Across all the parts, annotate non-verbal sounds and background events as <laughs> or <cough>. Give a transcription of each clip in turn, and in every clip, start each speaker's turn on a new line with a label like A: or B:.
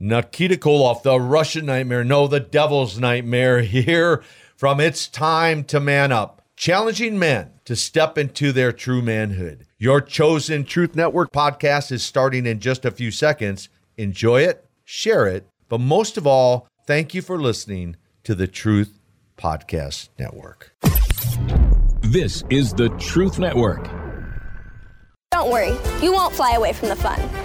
A: Nikita Koloff, the Russian nightmare, no, the devil's nightmare, <laughs> here from It's Time to Man Up, challenging men to step into their true manhood. Your chosen Truth Network podcast is starting in just a few seconds. Enjoy it, share it, but most of all, thank you for listening to the Truth Podcast Network.
B: This is the Truth Network.
C: Don't worry, you won't fly away from the fun.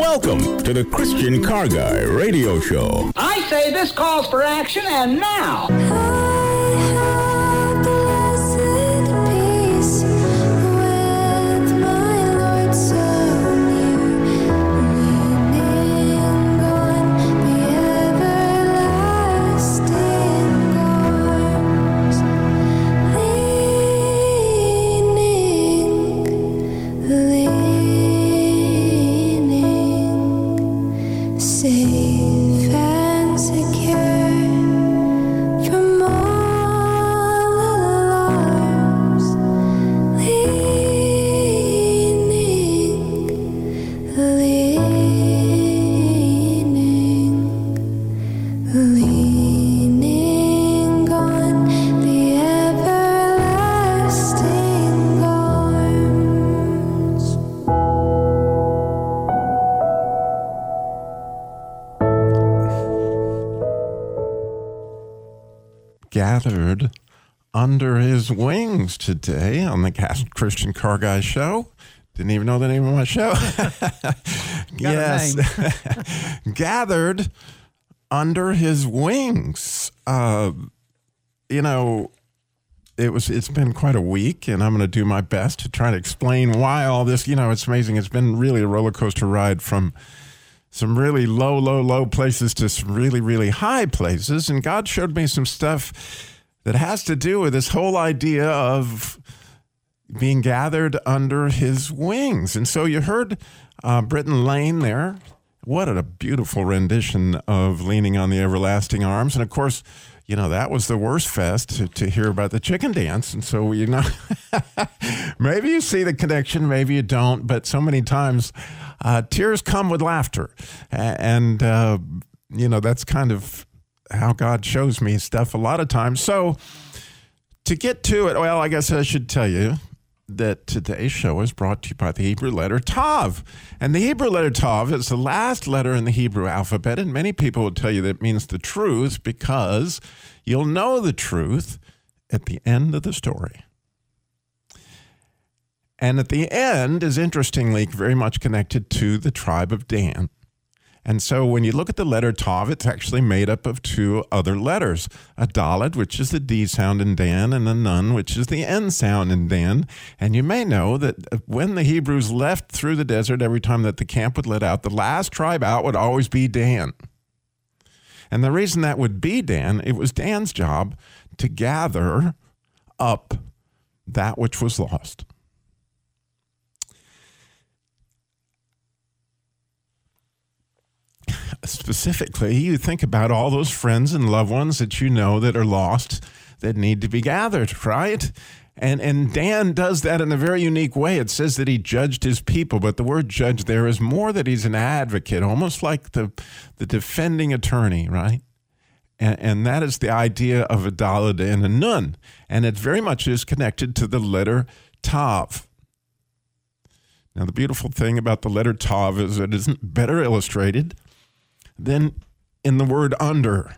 B: Welcome to the Christian Car Guy Radio Show.
D: I say this calls for action, and now.
E: His wings today on the Christian Car Guy Show. Didn't even know the name of my show. <laughs> yes. <laughs> gathered under his wings. Uh, you know, it was it's been quite a week and I'm going to do my best to try to explain why all this, you know, it's amazing. It's been really a roller coaster ride from some really low, low, low places to some really, really high places. And God showed me some stuff that has to do with this whole idea of being gathered under his wings. And so you heard uh, Britton Lane there. What a beautiful rendition of Leaning on the Everlasting Arms. And of course, you know, that was the Wurstfest to, to hear about the chicken dance. And so, you know, <laughs> maybe you see the connection, maybe you don't, but so many times uh, tears come with laughter. And, uh, you know, that's kind of how God shows me stuff a lot of times. So, to get to it, well, I guess I should tell you that today's show is brought to you by the Hebrew letter Tav. And the Hebrew letter Tav is the last letter in the Hebrew alphabet. And many people will tell you that means the truth because you'll know the truth at the end of the story. And at the end is interestingly very much connected to the tribe of Dan. And so when you look at the letter Tav, it's actually made up of two other letters a Dalet, which is the D sound in Dan, and a Nun, which is the N sound in Dan. And you may know that uh, when the Hebrews left through the desert, every time that the camp would let out, the last tribe out would always be Dan. And the reason that would be Dan, it was Dan's job to gather up that which was lost. Specifically, you think about all those friends and loved ones that you know that are lost that need to be gathered, right? And and Dan does that in a very unique way. It says that he judged his people, but the word judge there is more that he's an advocate, almost like the the defending attorney, right? And, and that is the idea of a Dalet and a Nun. And it very much is connected to the letter Tav. Now, the beautiful thing about the letter Tav is it isn't better illustrated than in the word under.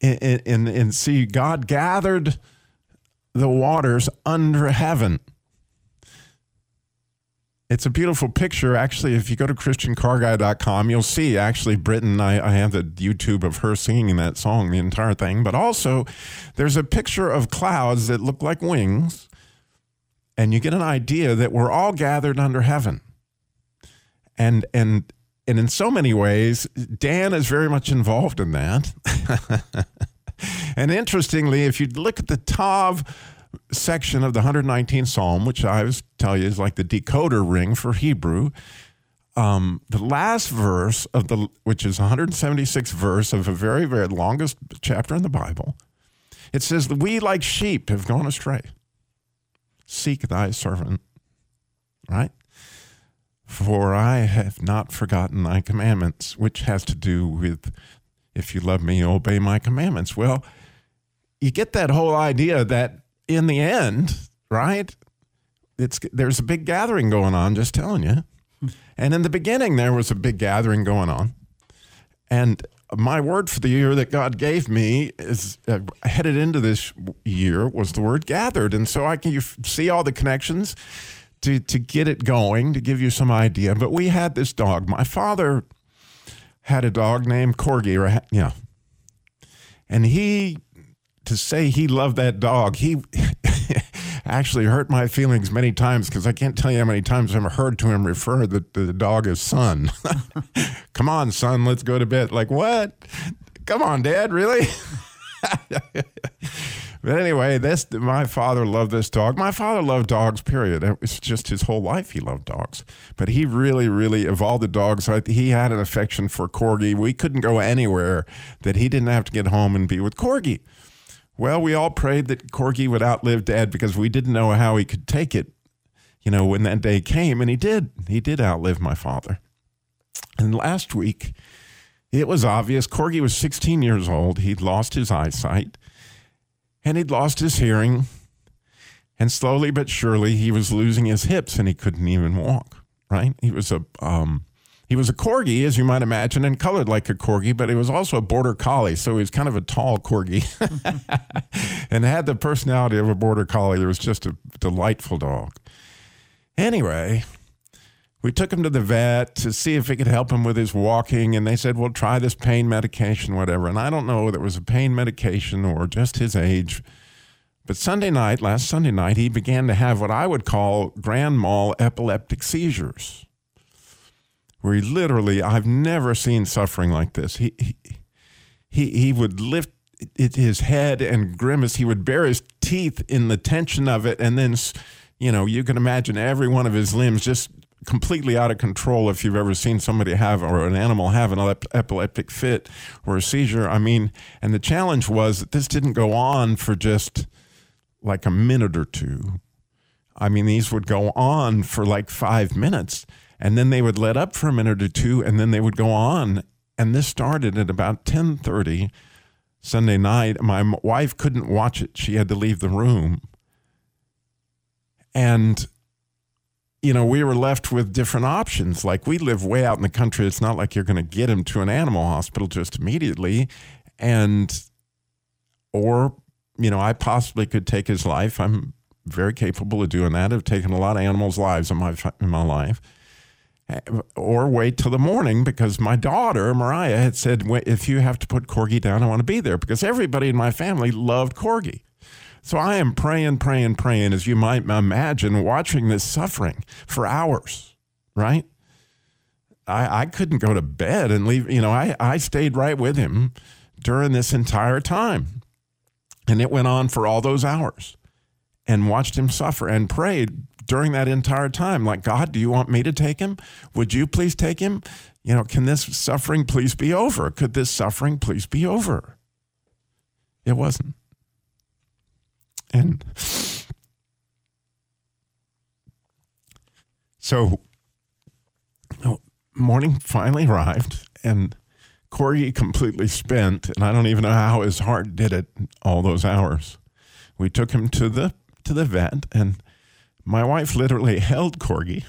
E: and, and, and see, God gathered the waters under heaven. It's a beautiful picture. Actually, if you go to ChristianCarGuy.com, you'll see actually Britain. I, I have the YouTube of her singing that song, the entire thing. But also, there's a picture of clouds that look like wings, and you get an idea that we're all gathered under heaven. And and and in so many ways, Dan is very much involved in that. <laughs> and interestingly, if you look at the Tav section of the 119th Psalm, which I always tell you is like the decoder ring for Hebrew, um, the last verse of the, which is 176th verse of a very, very longest chapter in the Bible, It says, We like sheep have gone astray. Seek thy servant, right? For I have not forgotten thy commandments, which has to do with if you love me, obey my commandments. Well, you get that whole idea that in the end, right? It's there's a big gathering going on, just telling you. <laughs> And in the beginning there was a big gathering going on. And my word for the year that God gave me is uh, headed into this year was the word gathered. And so I can you f- see all the connections to to get it going, to give you some idea. But we had this dog. My father had a dog named Corgi, right? yeah. And he to say he loved that dog, he <laughs> actually hurt my feelings many times because I can't tell you how many times I've heard to him refer the, the dog as son. <laughs> Come on, son, let's go to bed. Like, what? Come on, dad, really? <laughs> but anyway, this my father loved this dog. My father loved dogs, period. It was just his whole life he loved dogs. But he really, really, of all the dogs, he had an affection for Corgi. We couldn't go anywhere that he didn't have to get home and be with Corgi. Well, we all prayed that Corgi would outlive Dad because we didn't know how he could take it, you know, when that day came. And he did. He did outlive my father. And last week, it was obvious Corgi was 16 years old. He'd lost his eyesight and he'd lost his hearing. And slowly but surely, he was losing his hips and he couldn't even walk, right? He was a. Um, he was a corgi, as you might imagine, and colored like a corgi, but he was also a border collie, so he was kind of a tall corgi <laughs> and had the personality of a border collie. It was just a delightful dog. Anyway, we took him to the vet to see if it could help him with his walking, and they said, Well, try this pain medication, whatever. And I don't know whether it was a pain medication or just his age. But Sunday night, last Sunday night, he began to have what I would call grand mal epileptic seizures where he literally I've never seen suffering like this. He he he, he would lift his head and grimace. He would bare his teeth in the tension of it, and then you know you can imagine every one of his limbs just completely out of control. If you've ever seen somebody have or an animal have an ep- epileptic fit or a seizure, I mean, and the challenge was that this didn't go on for just like a minute or two. I mean, these would go on for like five minutes, and then they would let up for a minute or two, and then they would go on. And this started at about ten thirty Sunday night. My wife couldn't watch it; she had to leave the room. And you know, we were left with different options. Like we live way out in the country. It's not like you're going to get him to an animal hospital just immediately, and or you know, I possibly could take his life. I'm very capable of doing that. I've taken a lot of animals' lives in my in my life. Eh, or wait till the morning because my daughter Mariah had said, "If you have to put Corgi down, I want to be there." Because everybody in my family loved Corgi, so I am praying, praying, praying, as you might imagine, watching this suffering for hours. Right? I I couldn't go to bed and leave. You know, I I stayed right with him during this entire time. And it went on for all those hours and watched him suffer and prayed during that entire time like, God, do you want me to take him? Would you please take him? You know, can this suffering please be over? Could this suffering please be over? It wasn't. And so morning finally arrived and Corgi completely spent, and I don't even know how his heart did it all those hours. We took him to the to the vet, and my wife literally <laughs> held Corgi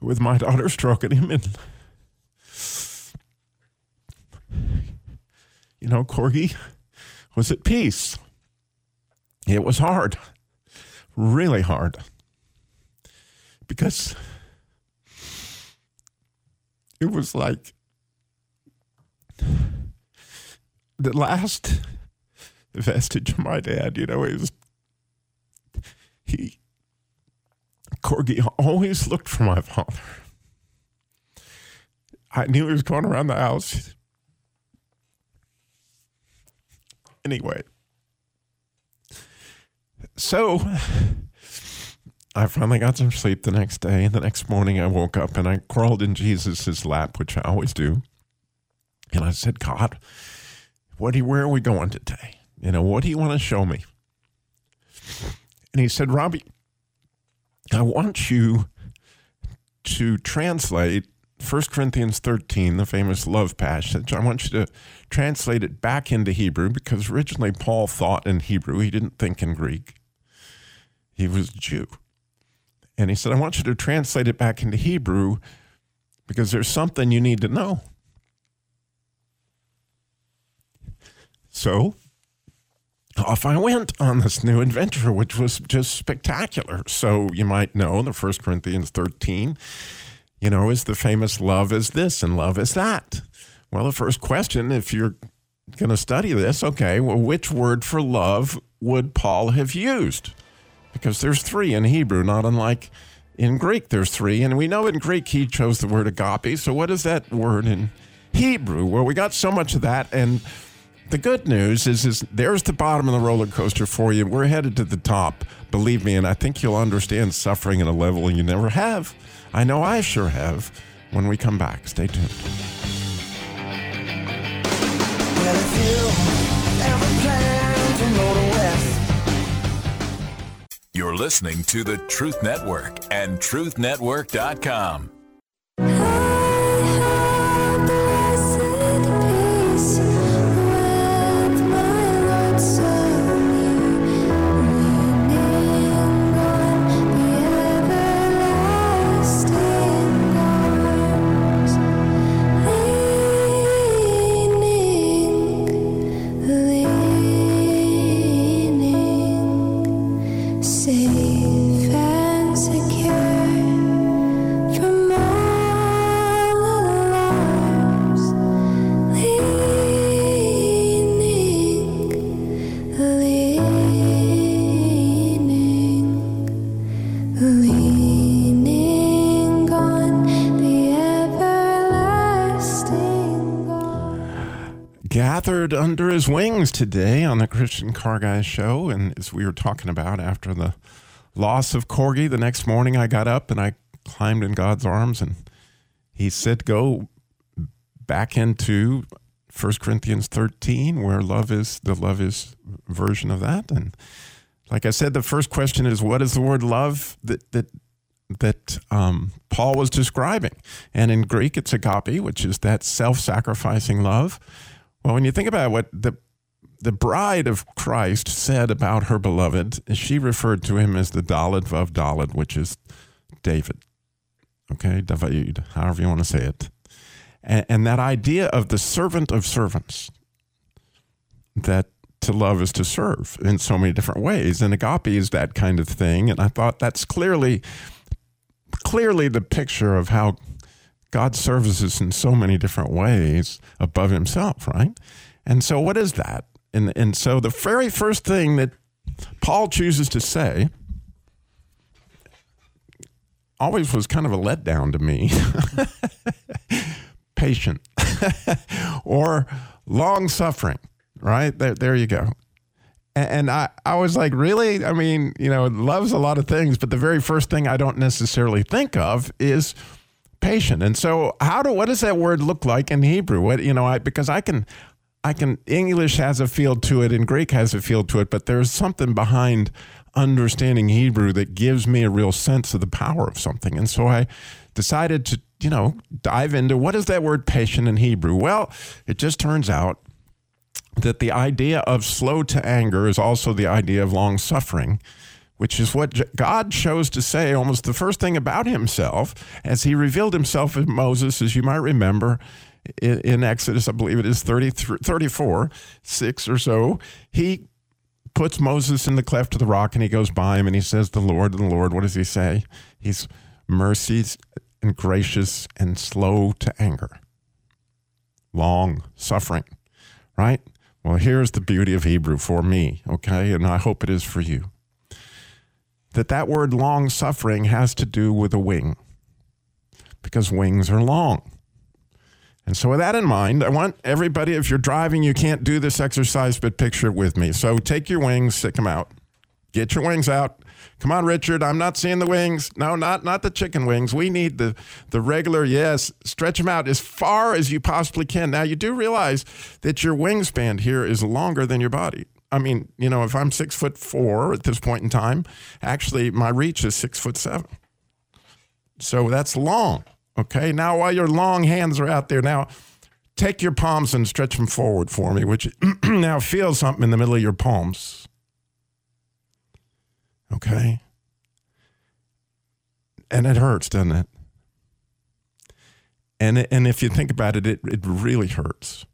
E: with my daughter stroking him, and you know, Corgi was at peace. It was hard, really hard, because it was like the last vestige of my dad. You know, was he. Corgi always looked for my father. I knew he was going around the house. Anyway, so I finally got some sleep the next day. The next morning, I woke up and I crawled in Jesus' lap, which I always do. And I said, God, what do you, where are we going today? You know, what do you want to show me? And he said, Robby, I want you to translate 1 Corinthians 13, the famous love passage. I want you to translate it back into Hebrew because originally Paul thought in Hebrew. He didn't think in Greek. He was a Jew. And he said, I want you to translate it back into Hebrew because there's something you need to know. So off I went on this new adventure, which was just spectacular. So you might know the First Corinthians 13, you know, is the famous love is this and love is that. Well, the first question, if you're going to study this, okay, well, which word for love would Paul have used? Because there's three in Hebrew, not unlike in Greek, there's three. And we know in Greek he chose the word agape. So what is that word in Hebrew? Well, we got so much of that. And the good news is, is there's the bottom of the roller coaster for you. We're headed to the top, believe me, and I think you'll understand suffering at a level you never have. I know I sure have. When we come back, stay tuned.
F: Well, if you ever plan to go to West,
D: You're listening to the Truth Network and truthnetwork.com.
E: under his wings today on the Christian Car Guy show. And as we were talking about after the loss of Corgi, the next morning I got up and I climbed in God's arms and he said, Go back into 1 Corinthians 13, where love is the love is version of that. And like I said, the first question is what is the word love that that that um, Paul was describing? And in Greek, it's agape, which is that self-sacrificing love. Well, when you think about what the the bride of Christ said about her beloved, she referred to him as the Dalit of Dalit, which is David. Okay, David, however you want to say it. And, and that idea of the servant of servants, that to love is to serve in so many different ways. And agape is that kind of thing. And I thought that's clearly, clearly the picture of how God serves us in so many different ways above himself, right? And so what is that? And, and so the very first thing that Paul chooses to say always was kind of a letdown to me. <laughs> Patient <laughs> or long suffering, right? There, there you go. And, I, I was like, really? I mean, you know, love's a lot of things, but the very first thing I don't necessarily think of is patient. And so, how do what does that word look like in Hebrew? What you know, I because I can, I can English has a feel to it and Greek has a feel to it, but there's something behind understanding Hebrew that gives me a real sense of the power of something. And so I decided to, you know, dive into what is that word patient in Hebrew? Well, it just turns out that the idea of slow to anger is also the idea of long suffering, which is what God chose to say almost the first thing about himself as he revealed himself to Moses, as you might remember in, in Exodus, I believe it is 33 34, 6 or so. He puts Moses in the cleft of the rock and he goes by him and he says, The Lord, the Lord, what does he say? He's mercies and gracious and slow to anger, long suffering, right? Well, here's the beauty of Hebrew for me, okay? And I hope it is for you. That that word long suffering has to do with a wing because wings are long. And so, with that in mind, I want everybody, if you're driving, you can't do this exercise, but picture it with me. So, take your wings, stick them out. Get your wings out. Come on, Richard. I'm not seeing the wings. No, not not the chicken wings. We need the the regular. Yes, stretch them out as far as you possibly can. Now you do realize that your wingspan here is longer than your body. I mean, you know, if I'm six foot four at this point in time, actually my reach is six foot seven. So that's long. Okay. Now while your long hands are out there, now take your palms and stretch them forward for me, which <clears throat> now feel something in the middle of your palms. Okay. And it hurts, doesn't it? And, and if you think about it, it, it really hurts.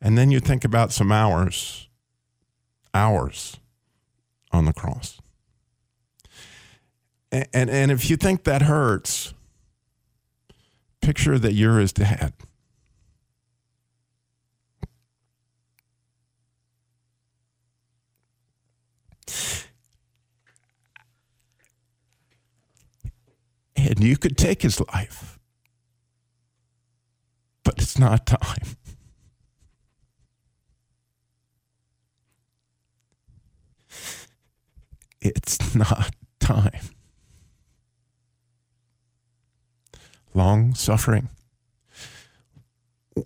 E: And then you think about some hours, hours on the cross. And, and, and if you think that hurts, picture that you're his dad. And you could take his life, but it's not time. It's <laughs> not time. Long suffering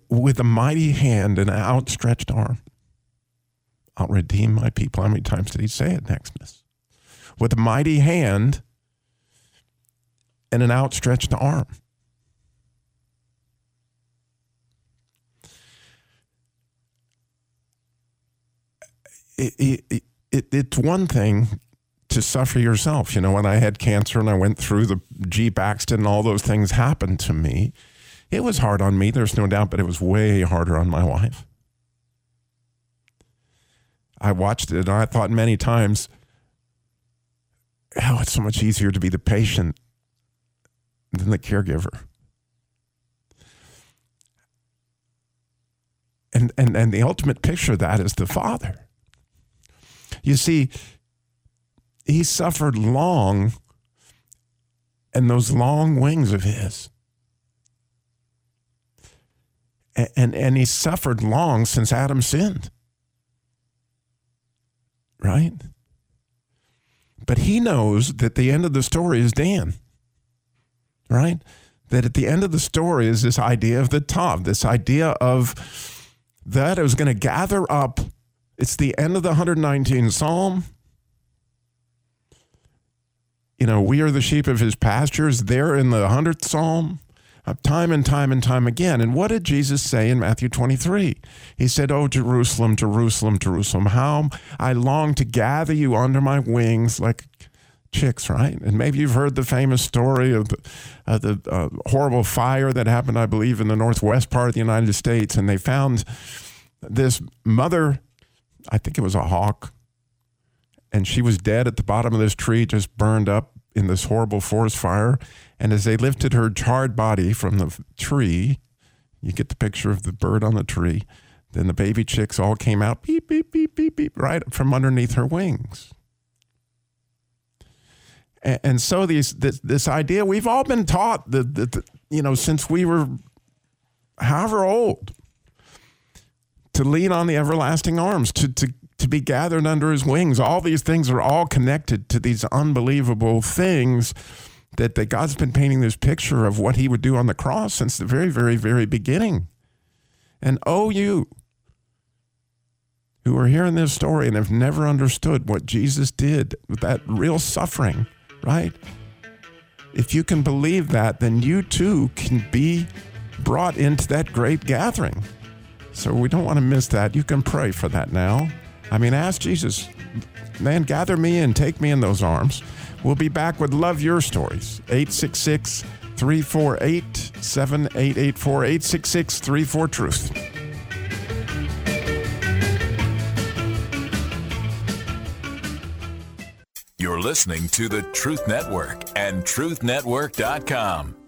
E: with a mighty hand and an outstretched arm. I'll redeem my people. How many times did he say it Exodus? With a mighty hand and an outstretched arm. It, it, it, it's one thing to suffer yourself. You know, when I had cancer and I went through the Jeep accident and all those things happened to me, it was hard on me, there's no doubt, but it was way harder on my wife. I watched it and I thought many times, oh, it's so much easier to be the patient than the caregiver. And, and, and the ultimate picture of that is the father. You see, he suffered long, and those long wings of his. And, and, and he suffered long since Adam sinned. Right? But he knows that the end of the story is Dan. Right? That at the end of the story is this idea of the top, this idea of that is going to gather up. It's the end of the 119th Psalm you know, we are the sheep of his pastures. There in the 100th Psalm, uh, time and time and time again. And what did Jesus say in Matthew 23? He said, Oh, Jerusalem, Jerusalem, Jerusalem, how I long to gather you under my wings like chicks, right? And maybe you've heard the famous story of the, uh, the uh, horrible fire that happened, I believe, in the northwest part of the United States. And they found this mother, I think it was a hawk, and she was dead at the bottom of this tree, just burned up in this horrible forest fire. And as they lifted her charred body from the tree, you get the picture of the bird on the tree. Then the baby chicks all came out, beep, beep, beep, beep, beep, right from underneath her wings. And, so these this, this idea we've all been taught that, that, that you know since we were however old to lean on the everlasting arms to to to be gathered under his wings. All these things are all connected to these unbelievable things that, that God's been painting this picture of what he would do on the cross since the very, very, very beginning. And oh, you who are hearing this story and have never understood what Jesus did with that real suffering, right? If you can believe that, then you too can be brought into that great gathering. So we don't want to miss that. You can pray for that now. I mean, ask Jesus, man, gather me in, take me in those arms. We'll be back with Love Your Stories. 866 348 7884 866 34 Truth.
D: You're listening to the Truth Network and TruthNetwork.com.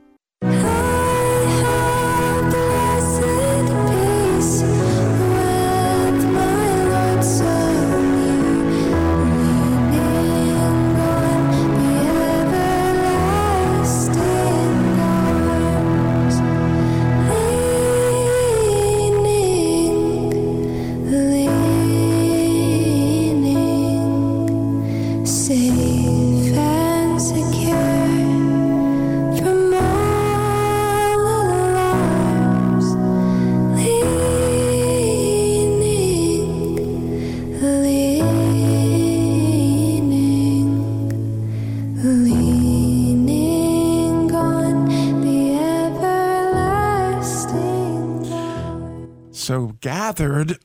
E: gathered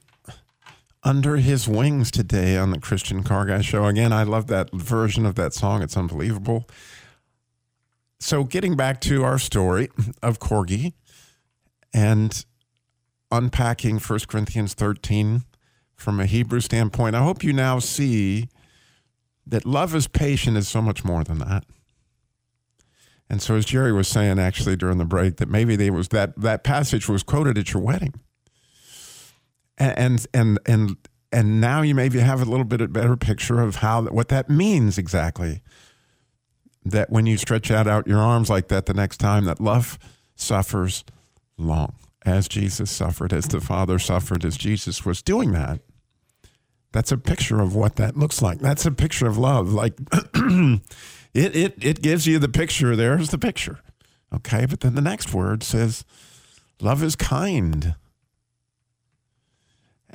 E: under his wings today on the Christian Car Guy Show. Again, I love that version of that song. It's unbelievable. So getting back to our story of Corgi and unpacking 1 Corinthians 13 from a Hebrew standpoint, I hope you now see that love is patient is so much more than that. And so, as Jerry was saying actually during the break, that maybe they was that that passage was quoted at your wedding, and and and and now you maybe have a little bit better picture of how what that means exactly. That when you stretch out out your arms like that the next time, that love suffers long, as Jesus suffered, as the Father suffered, as Jesus was doing that. That's a picture of what that looks like. That's a picture of love. Like <clears throat> it, it, it gives you the picture. There's the picture. Okay. But then the next word says, love is kind.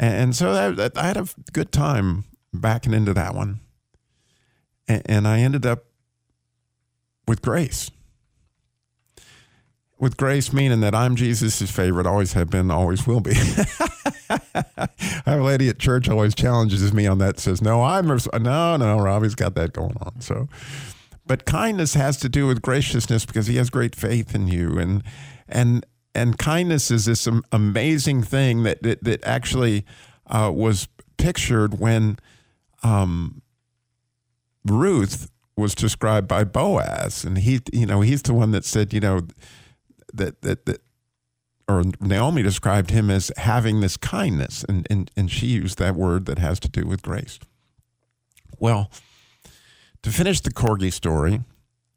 E: And so I had a good time backing into that one. And, and I ended up with grace. With grace, meaning that I'm Jesus' favorite, always have been, always will be. I have a lady at church always challenges me on that. Says, "No, I'm no, no. Robby's got that going on." So, but kindness has to do with graciousness because he has great faith in you, and and and kindness is this amazing thing that that, that actually uh, was pictured when um, Ruth was described by Boaz, and he, you know, he's the one that said, you know, that that that or Naomi described him as having this kindness, and, and, and she used that word that has to do with grace. Well, to finish the Corgi story,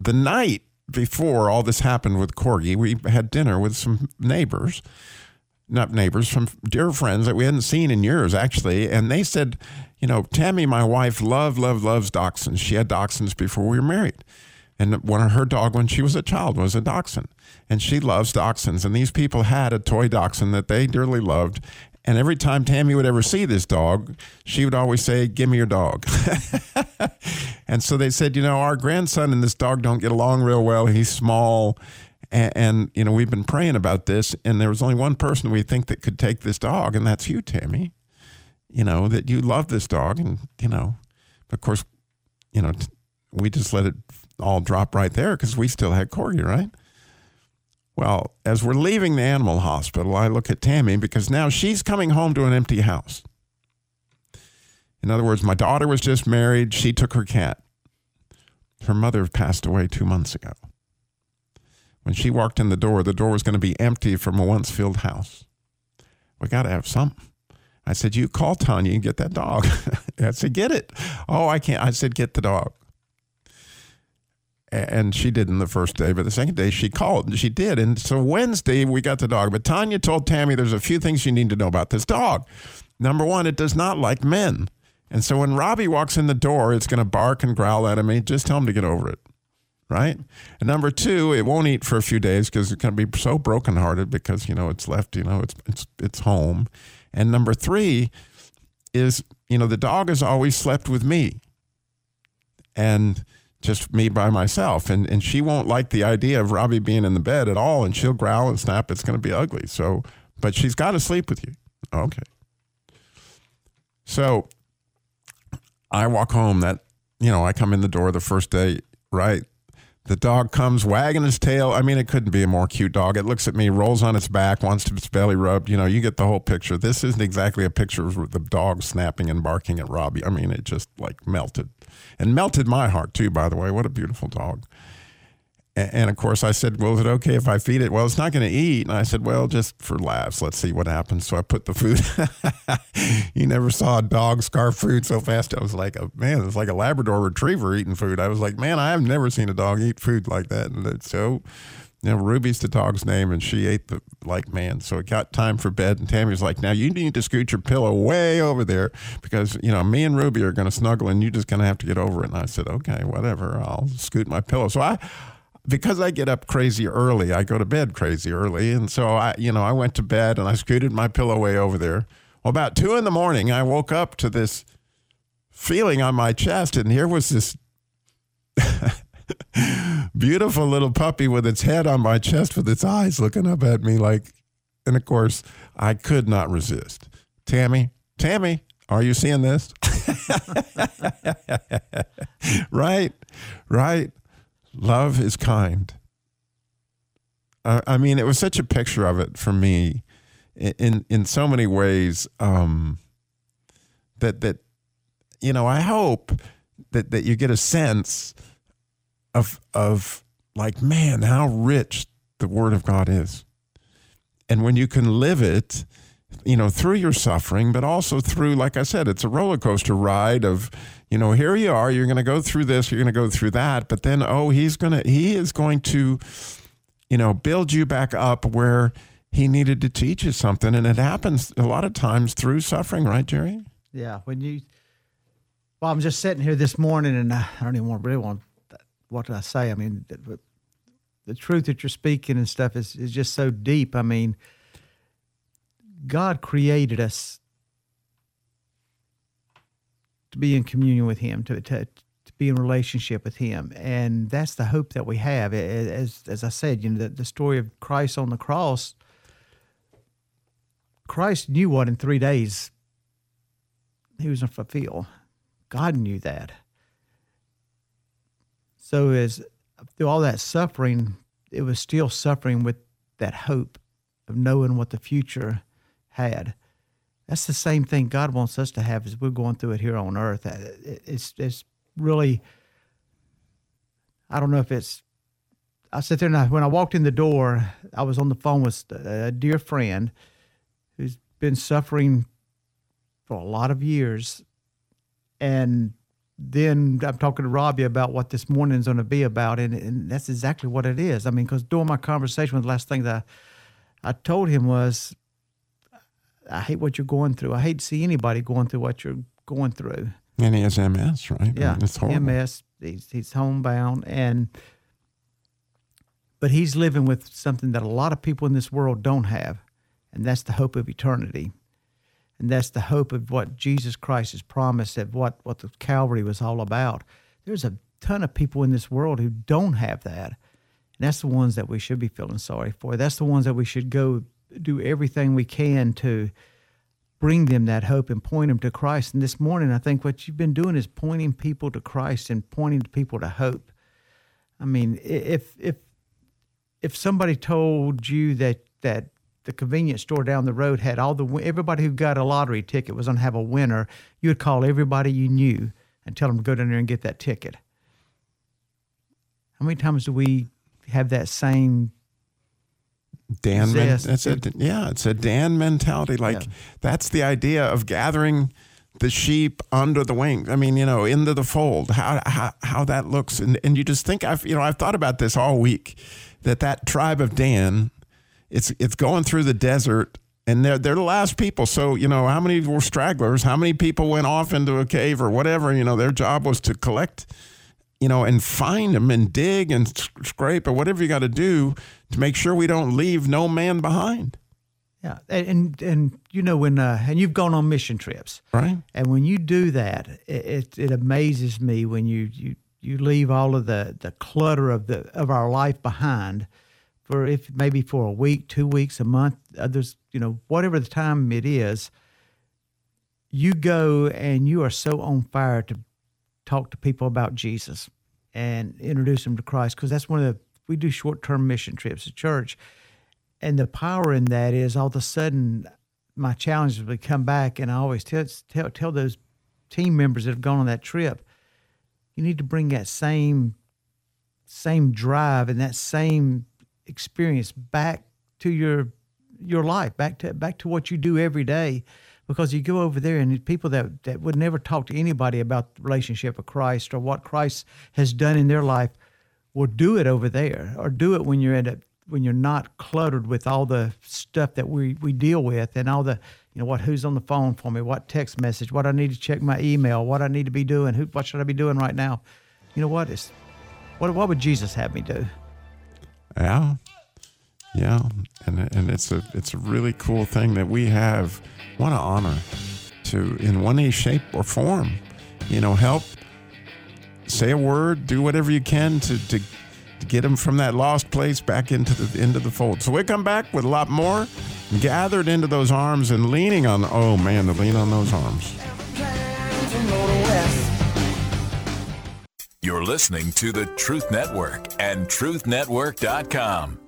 E: the night before all this happened with Corgi, we had dinner with some neighbors, not neighbors, from dear friends that we hadn't seen in years, actually. And they said, you know, Tammy, my wife, love, love, loves dachshunds. She had dachshunds before we were married. And one of her dog when she was a child was a dachshund. And she loves dachshunds. And these people had a toy dachshund that they dearly loved. And every time Tammy would ever see this dog, she would always say, Give me your dog. <laughs> and so they said, You know, our grandson and this dog don't get along real well. He's small. And, and, you know, we've been praying about this. And there was only one person we think that could take this dog, and that's you, Tammy. You know, that you love this dog. And, you know, of course, you know, we just let it all drop right there because we still had Corgi, right? Well, as we're leaving the animal hospital, I look at Tammy because now she's coming home to an empty house. In other words, my daughter was just married. She took her cat. Her mother passed away two months ago. When she walked in the door, the door was going to be empty from a once filled house. We got to have something. I said, You call Tanya and get that dog. <laughs> I said, Get it. Oh, I can't. I said, Get the dog. And she didn't the first day, but the second day she called and she did. And so Wednesday we got the dog. But Tanya told Tammy there's a few things you need to know about this dog. Number one, it does not like men. And so when Robby walks in the door, it's going to bark and growl at me. Just tell him to get over it. Right? And number two, it won't eat for a few days because it's going to be so brokenhearted because, you know, it's left, you know, it's, it's, it's home. And number three is, you know, the dog has always slept with me and just me by myself. And, and she won't like the idea of Robby being in the bed at all. And she'll growl and snap. It's going to be ugly. So, but she's got to sleep with you. Okay. So I walk home that, you know, I come in the door the first day, right? The dog comes wagging his tail. I mean, it couldn't be a more cute dog. It looks at me, rolls on its back, wants to its belly rubbed. You know, you get the whole picture. This isn't exactly a picture of the dog snapping and barking at Robby. I mean, it just like melted and melted my heart too, by the way. What a beautiful dog. And of course, I said, Well, is it okay if I feed it? Well, it's not going to eat. And I said, Well, just for laughs, let's see what happens. So I put the food. <laughs> you never saw a dog scarf food so fast. I was like, oh, Man, it's like a Labrador retriever eating food. I was like, Man, I have never seen a dog eat food like that. And so, you know, Ruby's the dog's name, and she ate the like man. So it got time for bed, and Tammy was like, "Now you need to scoot your pillow way over there because you know me and Ruby are going to snuggle, and you're just going to have to get over it." And I said, "Okay, whatever. I'll scoot my pillow." So I, because I get up crazy early, I go to bed crazy early, and so I, you know, I went to bed and I scooted my pillow way over there. Well, about two in the morning, I woke up to this feeling on my chest, and here was this beautiful little puppy with its head on my chest with its eyes looking up at me like And of course, I could not resist. Tammy, Tammy, are you seeing this? <laughs> right, right. Love is kind. I I mean, it was such a picture of it for me, in in, so many ways. Um, that that you know, I hope that that you get a sense of of like, man, how rich the Word of God is, and when you can live it, you know, through your suffering, but also through, like I said, it's a roller coaster ride of, you know, here you are, you're going to go through this, you're going to go through that, but then, oh, he's going to, he is going to, you know, build you back up where he needed to teach you something. And it happens a lot of times through suffering, right, Jerry?
G: Yeah, when you, well, I'm just sitting here this morning, and I don't even want to really want. What did I say? I mean, the, the- truth that you're speaking and stuff is is just so deep. I mean, God created us to be in communion with Him, to to, to be in relationship with Him, and that's the hope that we have. As as I said, you know, the, the story of Christ on the cross. Christ knew what in three days he was going to fulfill. God knew that. So as through all that suffering, it was still suffering with that hope of knowing what the future had. That's the same thing God wants us to have as we're going through it here on earth. Uh, It's it's really I don't know if it's I sit there and I, when I walked in the door, I was on the phone with a dear friend who's been suffering for a lot of years. And then I'm talking to Robby about what this morning's going to be about, and, and that's exactly what it is. I mean, because during my conversation, the last thing that I, I told him was, I hate what you're going through. I hate to see anybody going through what you're going through.
E: And he has MS, right? I
G: Yeah,
E: mean, it's horrible.
G: MS. He's he's homebound, and but he's living with something that a lot of people in this world don't have, and that's the hope of eternity, and that's the hope of what Jesus Christ has promised, of what what the Calvary was all about. There's a ton of people in this world who don't have that, and that's the ones that we should be feeling sorry for. That's the ones that we should go do everything we can to bring them that hope and point them to Christ. And this morning, I think what you've been doing is pointing people to Christ and pointing people to hope. I mean, if if if somebody told you that that the convenience store down the road had all the everybody who got a lottery ticket was going to have a winner, you would call everybody you knew and tell them to go down there and get that ticket. How many times do we have that same
E: Dan, men, it's a, yeah, it's a Dan mentality. Like
G: Yeah.
E: that's the idea of gathering the sheep under the wing. I mean, you know, into the fold. How how, how that looks, and and you just think I've you know I've thought about this all week. That that tribe of Dan, it's it's going through the desert. And they're, they're the last people. So, you know, how many were stragglers? How many people went off into a cave or whatever? You know, their job was to collect you know, and find them and dig and scrape or whatever you got to do to make sure we don't leave no man behind.
G: Yeah, and and, and you know when uh, and you've gone on mission trips,
E: Right.
G: And when you do that, it, it, it amazes me when you, you you leave all of the, the clutter of the of our life behind for if maybe for a week, two weeks, a month, others, you know, whatever the time it is, you go and you are so on fire to talk to people about Jesus and introduce them to Christ because that's one of the we do short term mission trips at church, and the power in that is all of a sudden my challenges to come back and I always tell tell tell those team members that have gone on that trip, you need to bring that same same drive and that same experience back to your your life, back to back to what you do every day. Because you go over there and people that, that would never talk to anybody about the relationship of Christ or what Christ has done in their life will do it over there or do it when you're at a when you're not cluttered with all the stuff that we, we deal with and all the you know what who's on the phone for me what text message what i need to check my email what i need to be doing who what should i be doing right now you know what is what, what would jesus have me do
E: Yeah. Yeah. And and it's a it's a really cool thing that we have what an honor to in one shape or form, you know, help say a word, do whatever you can to to, to get them from that lost place back into the into the fold. So we come back with a lot more gathered into those arms and leaning on, oh man, to lean on those arms.
D: You're listening to the Truth Network and truthnetwork.com.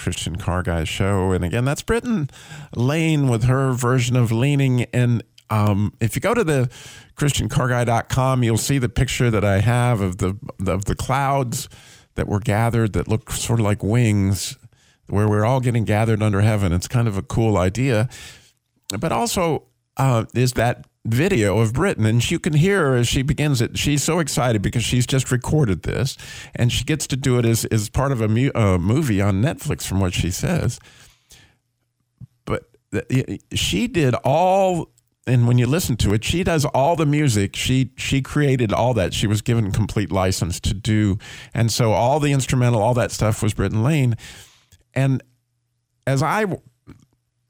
E: Christian Car Guy show. And again, that's Britain Lane with her version of Leaning. And um, if you go to the ChristianCarGuy.com, you'll see the picture that I have of the of the clouds that were gathered that look sort of like wings, where we're all getting gathered under heaven. It's kind of a cool idea. But also uh, is that video of Britain, and you can hear her as she begins it. She's so excited because she's just recorded this, and she gets to do it as, as part of a mu- uh, movie on Netflix, from what she says. But she did all, and when you listen to it, she does all the music. She she created all that. She was given complete license to do, and so all the instrumental, all that stuff was Britain Lane. And as I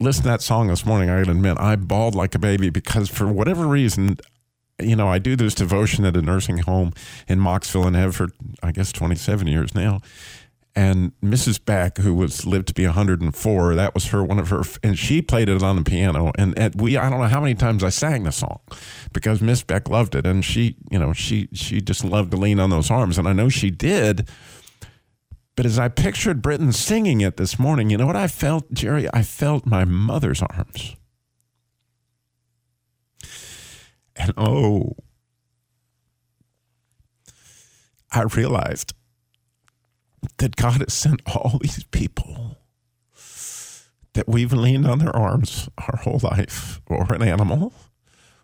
E: listened to that song this morning, I admit, I bawled like a baby because for whatever reason, you know, I do this devotion at a nursing home in Mocksville and have for, I guess, 27 years now. And Mrs. Beck, who was lived to be 104, that was her one of her, and she played it on the piano. And at we, I don't know how many times I sang the song because Miss Beck loved it, and she, you know, she she just loved to lean on those arms, and I know she did. But as I pictured Britain singing it this morning, you know what I felt, Jerry? I felt my mother's arms. And oh, I realized that God has sent all these people that we've leaned on their arms our whole life, or an animal,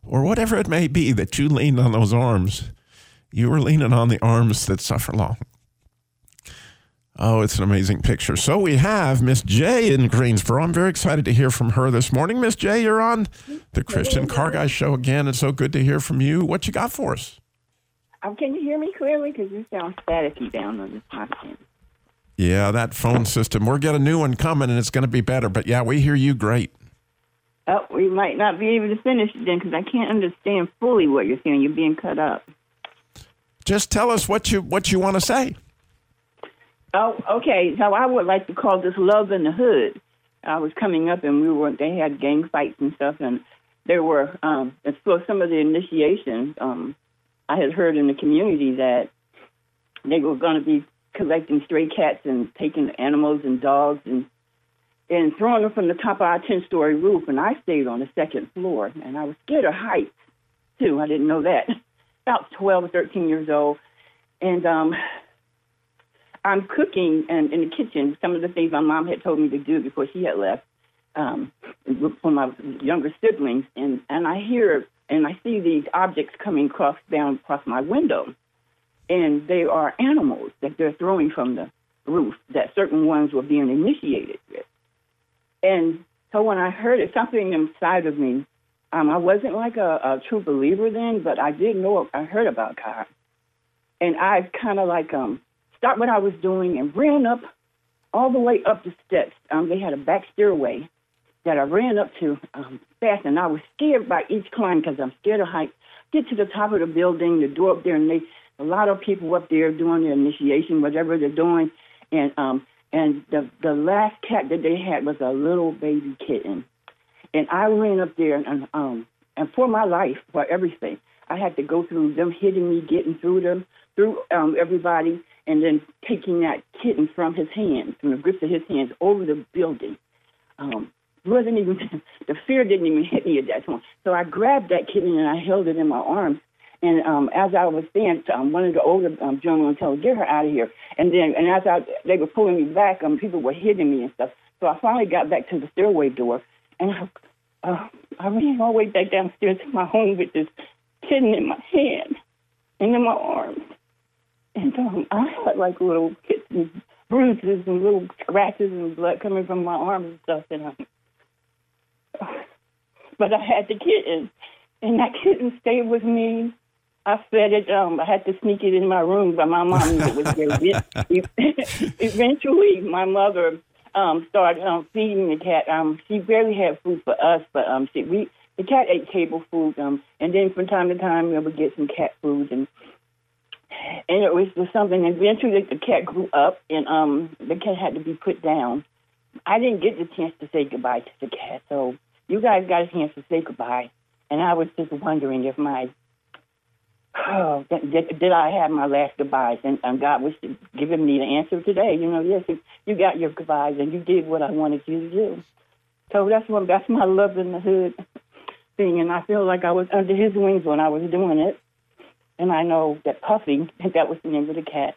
E: or whatever it may be that you leaned on those arms. You were leaning on the arms that suffer long. Oh, it's an amazing picture. So we have Miss J in Greensboro. I'm very excited to hear from her this morning. Miss J, you're on the Christian Car Guy Show again. It's so good to hear from you. What you got for us?
H: Um, can you hear me clearly? Because you sound staticky down on this podcast.
E: Yeah, that phone system. We're getting a new one coming, and it's going to be better. But yeah, we hear you great.
H: Oh, we might not be able to finish it then because I can't understand fully what you're saying. You're being cut up.
E: Just tell us what you what you want to say.
H: Oh, okay. So I would like to call this love in the hood. I was coming up and we were they had gang fights and stuff, and there were um, and so some of the initiations. Um, I had heard in the community that they were going to be collecting stray cats and taking animals and dogs and and throwing them from the top of our ten story roof. And I stayed on the second floor, and I was scared of heights too. I didn't know that. <laughs> About twelve or thirteen years old, and um, I'm cooking and in the kitchen. Some of the things my mom had told me to do before she had left um, for my younger siblings, and and I hear and I see these objects coming across down across my window, and they are animals that they're throwing from the roof. That certain ones were being initiated with, and so when I heard it, something inside of me. Um, I wasn't like a, a true believer then, but I did know I heard about God, and I kind of like um stopped what I was doing and ran up all the way up the steps. Um, they had a back stairway that I ran up to um, fast, and I was scared by each climb because I'm scared of heights. Get to the top of the building, the door up there, and they a lot of people up there doing their initiation, whatever they're doing, and um and the the last cat that they had was a little baby kitten, and I ran up there and um and for my life, for everything, I had to go through them hitting me, getting through them, through um, everybody, and then taking that kitten from his hands, from the grips of his hands, over the building. Um, wasn't even <laughs> the fear didn't even hit me at that point. So I grabbed that kitten and I held it in my arms, And um, as I was saying, um, one of the older um, gentlemen told, "Get her out of here." And then, and as I, they were pulling me back, um, people were hitting me and stuff. So I finally got back to the stairway door, and I, uh, I ran all the way back downstairs to my home with this kitten in my hand and in my arms. And um, I had like little hits and bruises and little scratches and blood coming from my arms and stuff. And um, but I had the kitten, and that kitten stayed with me. I fed it. Um, I had to sneak it in my room, but my mom knew it was there. <laughs> Eventually, my mother um, started um, feeding the cat. Um, she barely had food for us, but um, she we the cat ate table food. Um, and then from time to time, we would get some cat food, and and it was just something. Eventually, the cat grew up, and um, the cat had to be put down. I didn't get the chance to say goodbye to the cat, so you guys got a chance to say goodbye. And I was just wondering if my oh, did, did I have my last goodbyes? And, and God was giving me the answer today. You know, yes, you got your goodbyes, and you did what I wanted you to do. So that's what that's my love in the hood thing, and I feel like I was under His wings when I was doing it. And I know that Puffy, <laughs> that was the name of the cat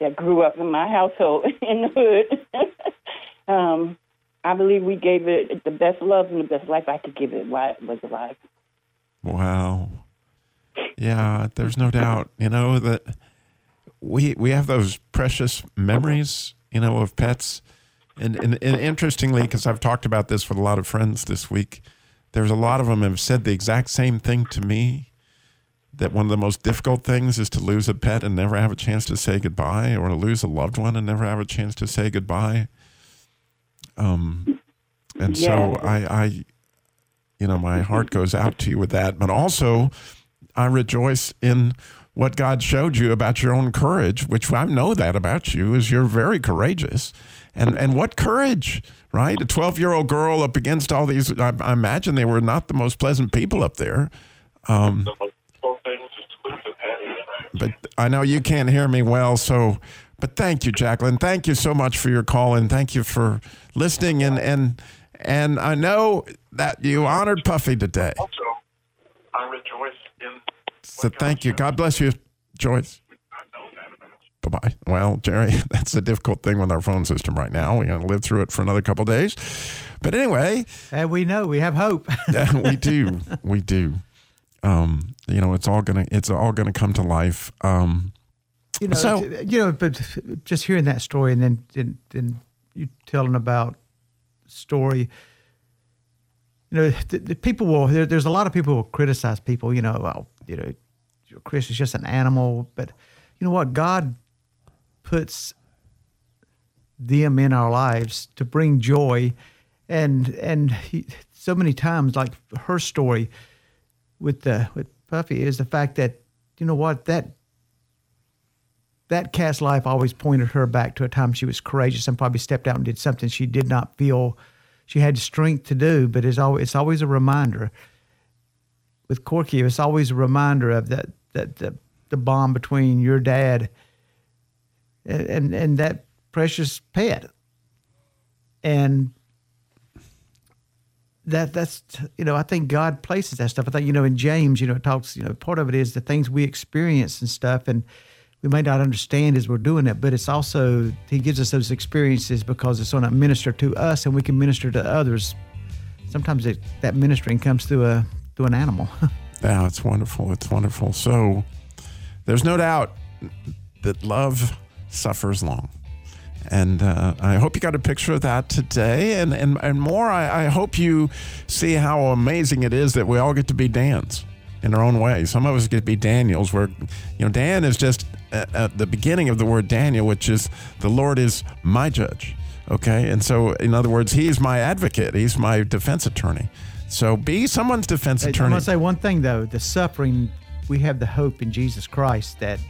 H: that grew up in my household <laughs> in the hood. <laughs> um, I believe we gave it the best love and the best life I could give it while it was alive.
E: Wow. Yeah, there's no doubt, you know, that we we have those precious memories, you know, of pets. And, and, and interestingly, because I've talked about this with a lot of friends this week, there's a lot of them have said the exact same thing to me that one of the most difficult things is to lose a pet and never have a chance to say goodbye, or to lose a loved one and never have a chance to say goodbye. Um, and so I, I, you know, my heart goes out to you with that. But also, I rejoice in what God showed you about your own courage, which I know that about you is you're very courageous. And and what courage, right? A 12 year old girl up against all these. I, I, imagine they were not the most pleasant people up there. Um, but I know you can't hear me well, so. But thank you, Jacqueline. Thank you so much for your call, and thank you for listening. And and and I know that you honored Puffy today.
I: Also, I rejoice in.
E: So thank you. God bless you, Joyce. Bye bye. Well, Jerry, <laughs> that's a difficult thing with our phone system right now. We're going to live through it for another couple days. But anyway.
G: And we know we have hope. <laughs>
E: we do. We do. Um, you know, it's all gonna it's all gonna come to life. Um,
G: you know,
E: so,
G: you know, but just hearing that story and then then, then you telling about story. You know, the, the people will. There, there's a lot of people who will criticize people. You know, well, you know, Chris is just an animal, but you know what? God puts them in our lives to bring joy, and and he, so many times, like her story with the with Puffy, is the fact that you know what that that cat's life always pointed her back to a time she was courageous and probably stepped out and did something she did not feel she had strength to do. But it's always it's always a reminder. With Corky, it's always a reminder of that that the the bond between your dad and, and that precious pet. And that that's you know I think God places that stuff. I think you know in James you know it talks you know part of it is the things we experience and stuff and we may not understand as we're doing it, but it's also He gives us those experiences because it's going to minister to us and we can minister to others. Sometimes it, that ministering comes through a through an animal. <laughs>
E: yeah, it's wonderful. It's wonderful. So there's no doubt that love suffers long. And uh, I hope you got a picture of that today. And, and, and more, I, I hope you see how amazing it is that we all get to be Dan's in our own way. Some of us get to be Daniels, where, you know, Dan is just at, at the beginning of the word Daniel, which is the Lord is my judge. Okay. And so, in other words, he's my advocate, he's my defense attorney. So be someone's defense attorney.
G: I want to say one thing, though the suffering, we have the hope in Jesus Christ that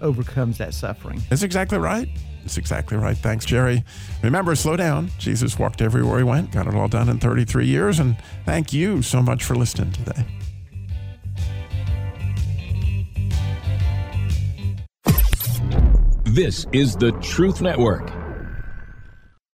G: overcomes that suffering.
E: That's exactly right. That's exactly right. Thanks, Jerry. Remember, slow down. Jesus walked everywhere he went, got it all done in 33 years. And thank you so much for listening today.
D: This is the Truth Network.